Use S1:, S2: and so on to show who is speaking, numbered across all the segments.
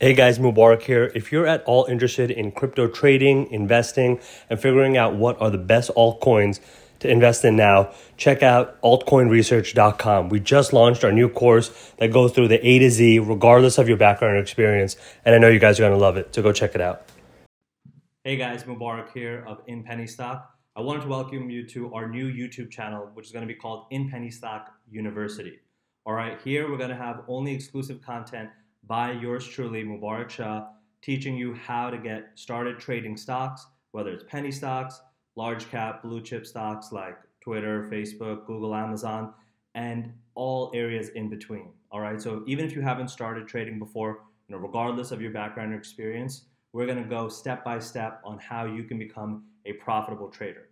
S1: Hey guys, Mubarak here. If you're at all interested in crypto trading, investing, and figuring out what are the best altcoins to invest in now, check out altcoinresearch.com. We just launched our new course that goes through the A to Z, regardless of your background or experience. And I know you guys are going to love it. So go check it out. Hey guys, Mubarak here of In Penny Stock. I wanted to welcome you to our new YouTube channel, which is going to be called In Penny Stock University. All right, here we're going to have only exclusive content by yours truly, Mubarak Shah, teaching you how to get started trading stocks, whether it's penny stocks, large cap, blue chip stocks like Twitter, Facebook, Google, Amazon, and all areas in between. All right, so even if you haven't started trading before, you know, regardless of your background or experience, we're to go step by step on how you can become a profitable trader.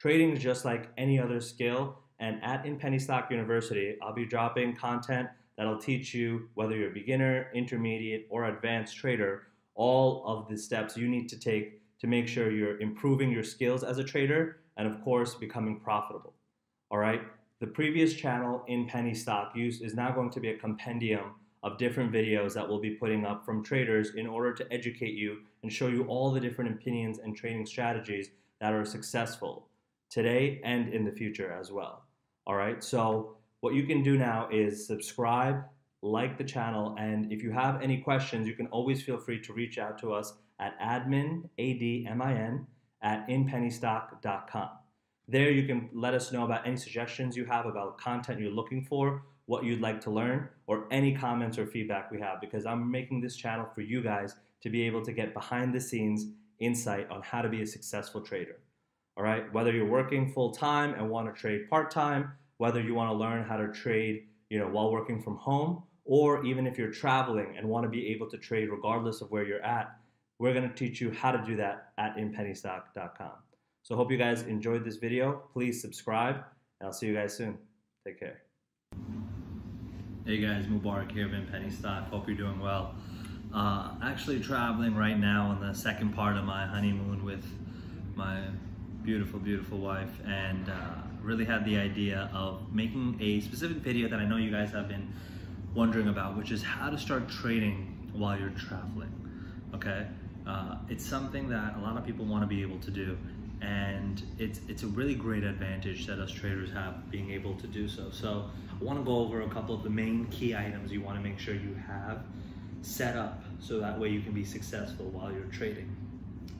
S1: Trading is just like any other skill, and at In Penny Stock University, I'll be dropping content that'll teach you whether you're a beginner, intermediate, or advanced trader, all of the steps you need to take to make sure you're improving your skills as a trader and, of course, becoming profitable. All right. The previous channel in Penny Stock Use is now going to be a compendium of different videos that we'll be putting up from traders in order to educate you and show you all the different opinions and trading strategies that are successful today and in the future as well. All right. So what you can do now is subscribe, like the channel, and if you have any questions, you can always feel free to reach out to us at admin, A-D-M-I-N, at inpennystock.com. There you can let us know about any suggestions you have about content you're looking for, what you'd like to learn, or any comments or feedback we have because I'm making this channel for you guys to be able to get behind the scenes insight on how to be a successful trader. All right, whether you're working full time and want to trade part time, whether you want to learn how to trade, you know, while working from home, or even if you're traveling and want to be able to trade regardless of where you're at, we're going to teach you how to do that at inpennystock.com. So hope you guys enjoyed this video. Please subscribe, and I'll see you guys soon. Take care.
S2: Hey guys, Mubarak here of In Penny Stock. Hope you're doing well. Uh, actually traveling right now on the second part of my honeymoon with my beautiful, beautiful wife, and uh, really had the idea of making a specific video that I know you guys have been wondering about, which is how to start trading while you're traveling. Okay, uh, it's something that a lot of people want to be able to do, and it's it's a really great advantage that us traders have being able to do so. So I want to go over a couple of the main key items you want to make sure you have set up so that way you can be successful while you're trading.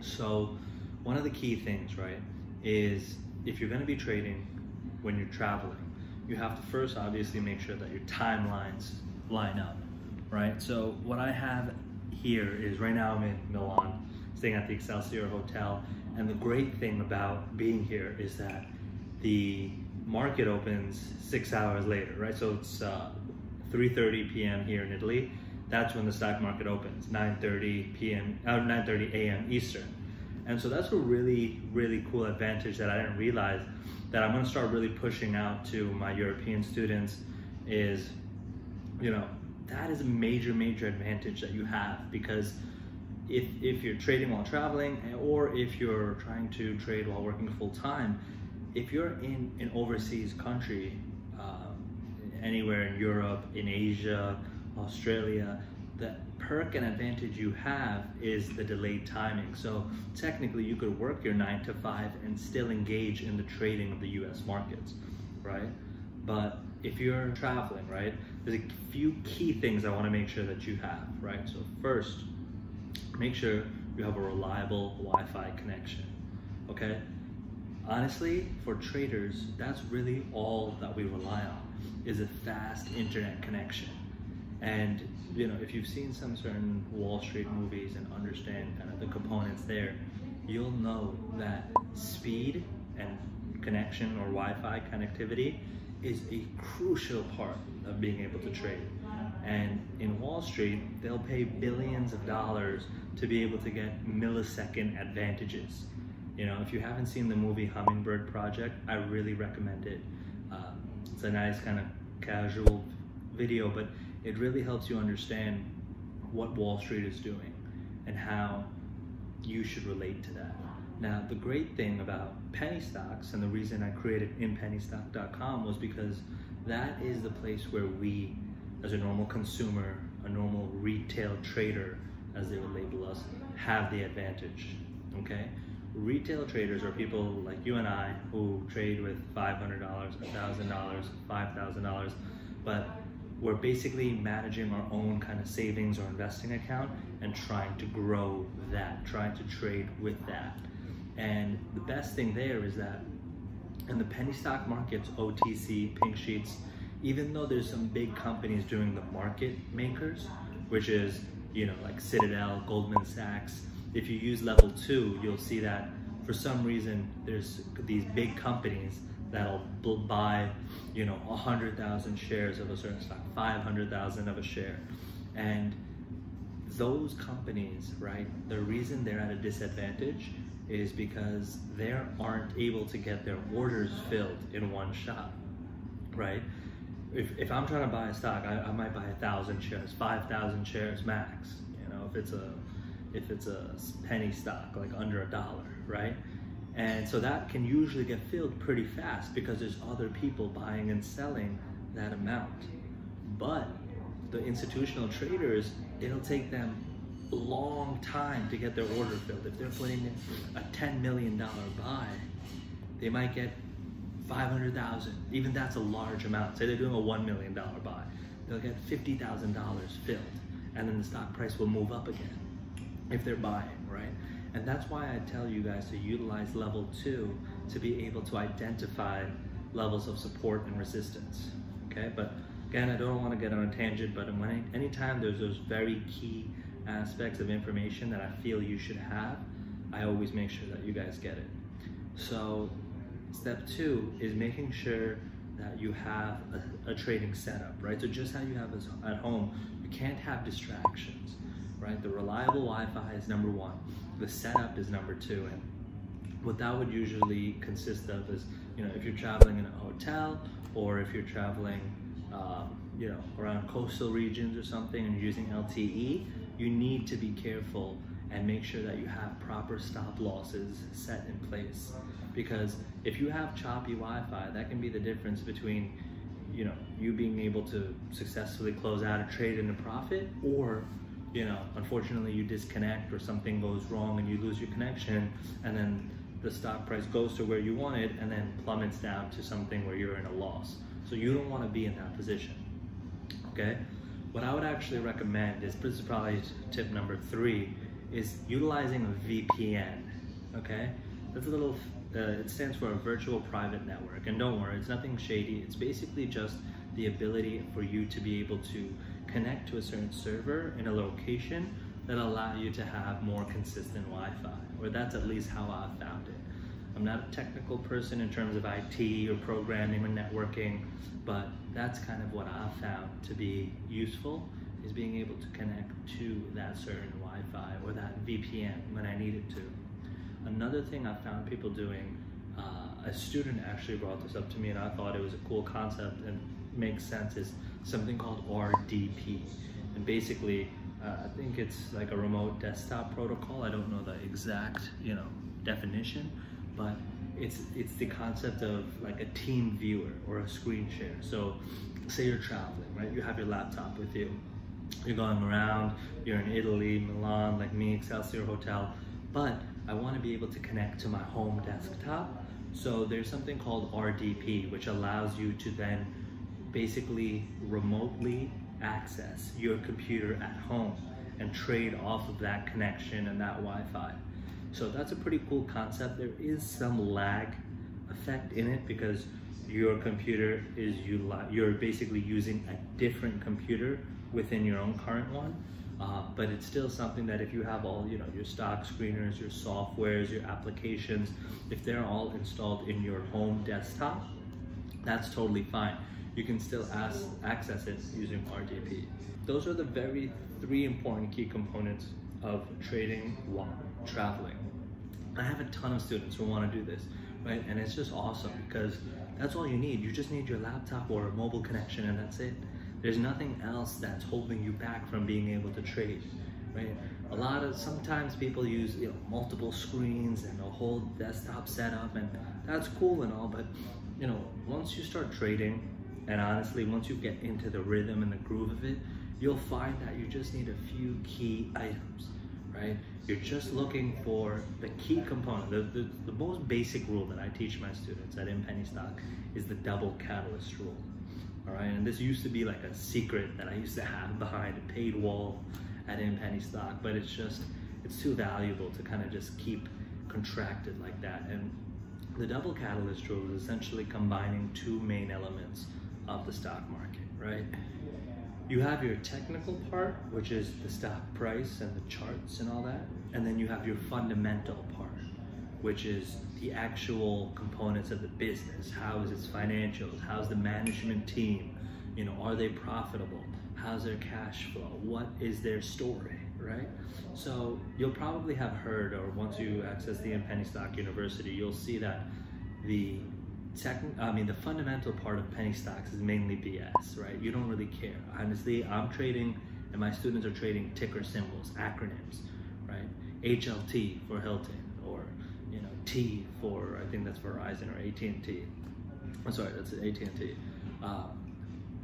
S2: So one of the key things, right, is if you're going to be trading when you're traveling, you have to first obviously make sure that your timelines line up, right? So what I have here is right now I'm in Milan, staying at the Excelsior Hotel, and the great thing about being here is that the market opens six hours later, right? So it's uh, 3.30 p.m. here in Italy. That's when the stock market opens, 9.30 p.m., uh, 9.30 a.m. Eastern. And so that's a really, really cool advantage that I didn't realize that I'm gonna start really pushing out to my European students is, you know, that is a major, major advantage that you have because if, if you're trading while traveling or if you're trying to trade while working full time, if you're in an overseas country, um, anywhere in Europe, in Asia, Australia, the perk and advantage you have is the delayed timing. So technically you could work your nine to five and still engage in the trading of the US markets, right? But if you're traveling, right, there's a few key things I wanna make sure that you have, right? So first, make sure you have a reliable Wi-Fi connection, okay? Honestly, for traders, that's really all that we rely on, is a fast internet connection. And you know, if you've seen some certain Wall Street movies and understand kind of the components there, you'll know that speed and connection or Wi-Fi connectivity is a crucial part of being able to trade. And in Wall Street, they'll pay billions of dollars to be able to get millisecond advantages. You know, if you haven't seen the movie Hummingbird Project, I really recommend it. Um, it's a nice kind of casual video, but it really helps you understand what Wall Street is doing and how you should relate to that. Now, the great thing about penny stocks and the reason I created inpennystock.com was because that is the place where we, as a normal consumer a normal retail trader, as they would label us, have the advantage. Okay? Retail traders are people like you and I who trade with $500, $1,000, $5,000, but we're basically managing our own kind of savings or investing account and trying to grow that, trying to trade with that. And the best thing there is that in the penny stock markets, OTC, pink sheets, even though there's some big companies doing the market makers, which is, you know, like Citadel, Goldman Sachs, if you use level two, you'll see that for some reason there's these big companies that'll buy, you know, 100,000 shares of a certain stock, 500,000 of a share. And those companies, right, the reason they're at a disadvantage is because they aren't able to get their orders filled in one shot, right? If, if I'm trying to buy a stock, I, I might buy a thousand shares, 5,000 shares max, you know, if it's a, if it's a penny stock, like under a dollar, right? And so that can usually get filled pretty fast because there's other people buying and selling that amount. But the institutional traders, it'll take them a long time to get their order filled. If they're putting in a $10 million buy, they might get 500,000. Even that's a large amount. Say they're doing a $1 million buy. They'll get $50,000 filled and then the stock price will move up again if they're buying, right? And that's why I tell you guys to utilize level two to be able to identify levels of support and resistance, okay? But again, I don't want to get on a tangent, but when anytime there's those very key aspects of information that I feel you should have, I always make sure that you guys get it. So step two is making sure that you have a, a trading setup, right? So just how you have at home, you can't have distractions right? The reliable Wi-Fi is number one. The setup is number two. And what that would usually consist of is, you know, if you're traveling in a hotel or if you're traveling, um, you know, around coastal regions or something and you're using LTE, you need to be careful and make sure that you have proper stop losses set in place. Because if you have choppy Wi-Fi, that can be the difference between you know, you being able to successfully close out a trade in a profit or you know, unfortunately you disconnect or something goes wrong and you lose your connection and then the stock price goes to where you want it and then plummets down to something where you're in a loss. So you don't want to be in that position, okay? What I would actually recommend is, this is probably tip number three, is utilizing a VPN, okay? That's a little, uh, it stands for a virtual private network. And don't worry, it's nothing shady. It's basically just the ability for you to be able to connect to a certain server in a location that allow you to have more consistent Wi-Fi, or that's at least how I found it. I'm not a technical person in terms of IT or programming or networking, but that's kind of what I found to be useful is being able to connect to that certain Wi-Fi or that VPN when I needed to. Another thing I found people doing, uh, a student actually brought this up to me and I thought it was a cool concept and makes sense is something called RDP. And basically, uh, I think it's like a remote desktop protocol. I don't know the exact, you know, definition, but it's it's the concept of like a team viewer or a screen share. So say you're traveling, right? You have your laptop with you. You're going around, you're in Italy, Milan, like me, Excelsior Hotel, but I want to be able to connect to my home desktop. So there's something called RDP, which allows you to then basically remotely access your computer at home and trade off of that connection and that Wi-Fi. So that's a pretty cool concept. There is some lag effect in it because your computer is you're basically using a different computer within your own current one. Uh, but it's still something that if you have all you know your stock screeners, your softwares, your applications, if they're all installed in your home desktop, that's totally fine you can still access it using RDP. Those are the very three important key components of trading while traveling. I have a ton of students who want to do this, right? And it's just awesome because that's all you need. You just need your laptop or a mobile connection and that's it. There's nothing else that's holding you back from being able to trade, right? A lot of, sometimes people use you know, multiple screens and a whole desktop setup and that's cool and all, but you know, once you start trading, and honestly, once you get into the rhythm and the groove of it, you'll find that you just need a few key items, right? You're just looking for the key component. The, the, the most basic rule that I teach my students at In Penny Stock is the double catalyst rule. All right, and this used to be like a secret that I used to have behind a paid wall at In Penny Stock, but it's just, it's too valuable to kind of just keep contracted like that. And the double catalyst rule is essentially combining two main elements of the stock market, right? You have your technical part, which is the stock price and the charts and all that. And then you have your fundamental part, which is the actual components of the business. How is its financials? How's the management team? You know, are they profitable? How's their cash flow? What is their story, right? So you'll probably have heard, or once you access the Penny Stock University, you'll see that the second, I mean, the fundamental part of penny stocks is mainly BS, right? You don't really care. Honestly, I'm trading, and my students are trading ticker symbols, acronyms, right? HLT for Hilton, or you know, T for I think that's Verizon or AT&T. I'm sorry, that's AT&T. Uh,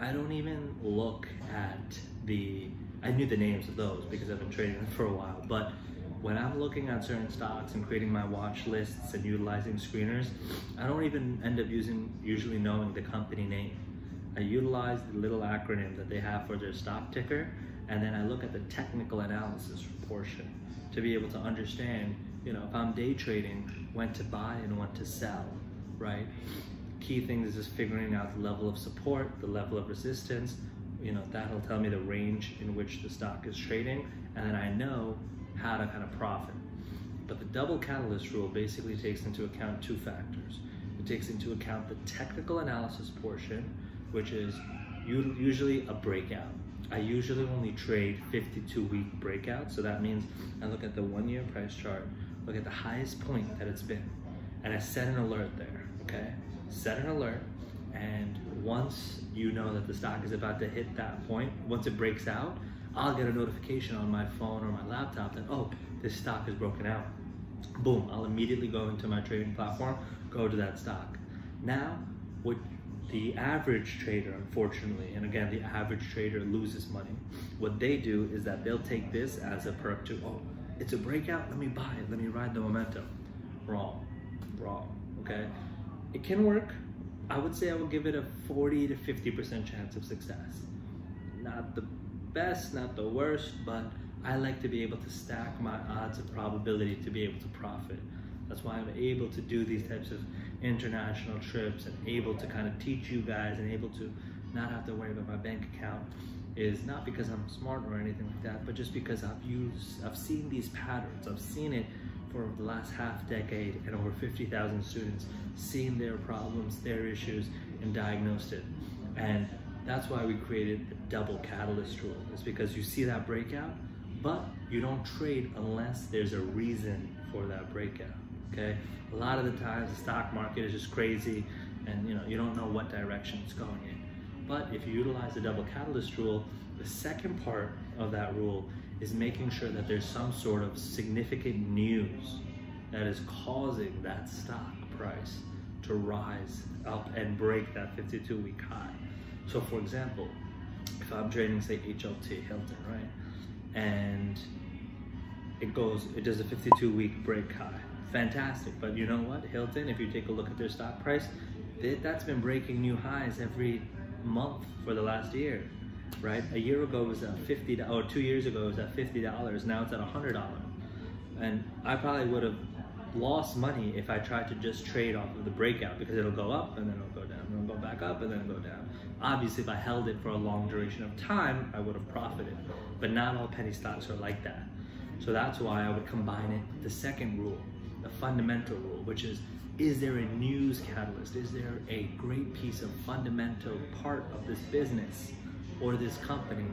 S2: I don't even look at the. I knew the names of those because I've been trading them for a while, but when I'm looking at certain stocks and creating my watch lists and utilizing screeners, I don't even end up using usually knowing the company name. I utilize the little acronym that they have for their stock ticker, and then I look at the technical analysis portion to be able to understand, you know, if I'm day trading, when to buy and when to sell, right? Key things is just figuring out the level of support, the level of resistance, you know, that'll tell me the range in which the stock is trading, and then I know how to kind of profit. But the double catalyst rule basically takes into account two factors. It takes into account the technical analysis portion, which is usually a breakout. I usually only trade 52 week breakouts. So that means I look at the one year price chart, look at the highest point that it's been, and I set an alert there, okay? Set an alert, and once you know that the stock is about to hit that point, once it breaks out, I'll get a notification on my phone or my laptop that, oh, this stock is broken out. Boom, I'll immediately go into my trading platform, go to that stock. Now, what the average trader, unfortunately, and again, the average trader loses money. What they do is that they'll take this as a perk to, oh, it's a breakout, let me buy it, let me ride the momentum. Wrong, wrong, okay? It can work. I would say I would give it a 40 to 50% chance of success. Not the best, not the worst, but I like to be able to stack my odds of probability to be able to profit. That's why I'm able to do these types of international trips and able to kind of teach you guys and able to not have to worry about my bank account is not because I'm smart or anything like that, but just because I've used, I've seen these patterns. I've seen it for the last half decade and over 50,000 students, seen their problems, their issues, and diagnosed it. And that's why we created the double catalyst rule. It's because you see that breakout, but you don't trade unless there's a reason for that breakout. Okay? A lot of the times the stock market is just crazy and you know you don't know what direction it's going in. But if you utilize the double catalyst rule, the second part of that rule is making sure that there's some sort of significant news that is causing that stock price to rise up and break that 52 week high. So for example, if I'm trading say HLT Hilton, right? And it goes, it does a 52 week break high. Fantastic, but you know what? Hilton, if you take a look at their stock price, that's been breaking new highs every month for the last year, right? A year ago it was at 50, or two years ago it was at $50, now it's at $100. And I probably would have lost money if I tried to just trade off of the breakout because it'll go up and then it'll go down, and it'll go back up and then it'll go down. Obviously, if I held it for a long duration of time, I would have profited, but not all penny stocks are like that. So that's why I would combine it with the second rule, the fundamental rule, which is, is there a news catalyst? Is there a great piece of fundamental part of this business or this company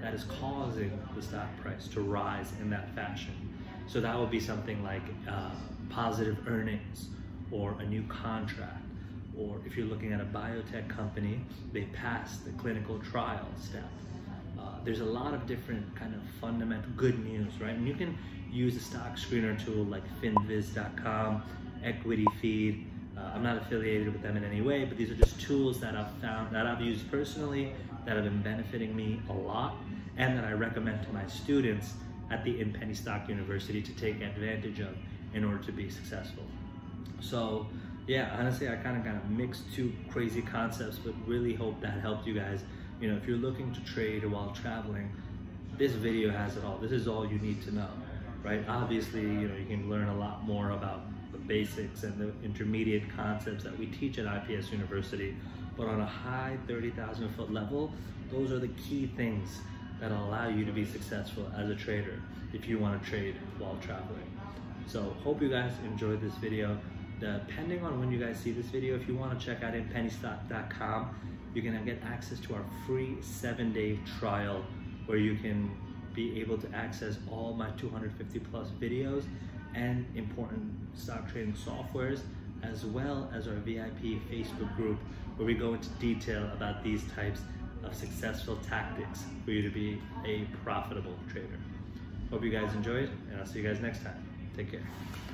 S2: that is causing the stock price to rise in that fashion? So that would be something like uh, positive earnings or a new contract. Or if you're looking at a biotech company, they passed the clinical trial step. Uh, there's a lot of different kind of fundamental good news, right? And you can use a stock screener tool like finviz.com, Equity Feed. Uh, I'm not affiliated with them in any way, but these are just tools that I've found that I've used personally that have been benefiting me a lot. and that I recommend to my students at the In Penny Stock University to take advantage of in order to be successful. So yeah, honestly, I kind of kind of mixed two crazy concepts, but really hope that helped you guys. You know, if you're looking to trade while traveling, this video has it all. This is all you need to know, right? Obviously, you know, you can learn a lot more about the basics and the intermediate concepts that we teach at IPS University, but on a high 30,000 foot level, those are the key things that allow you to be successful as a trader if you want to trade while traveling. So hope you guys enjoyed this video. Depending on when you guys see this video, if you want to check out inpennystock.com, you're going to get access to our free seven day trial where you can be able to access all my 250 plus videos and important stock trading softwares as well as our VIP Facebook group where we go into detail about these types of successful tactics for you to be a profitable trader. Hope you guys enjoyed and I'll see you guys next time. Take care.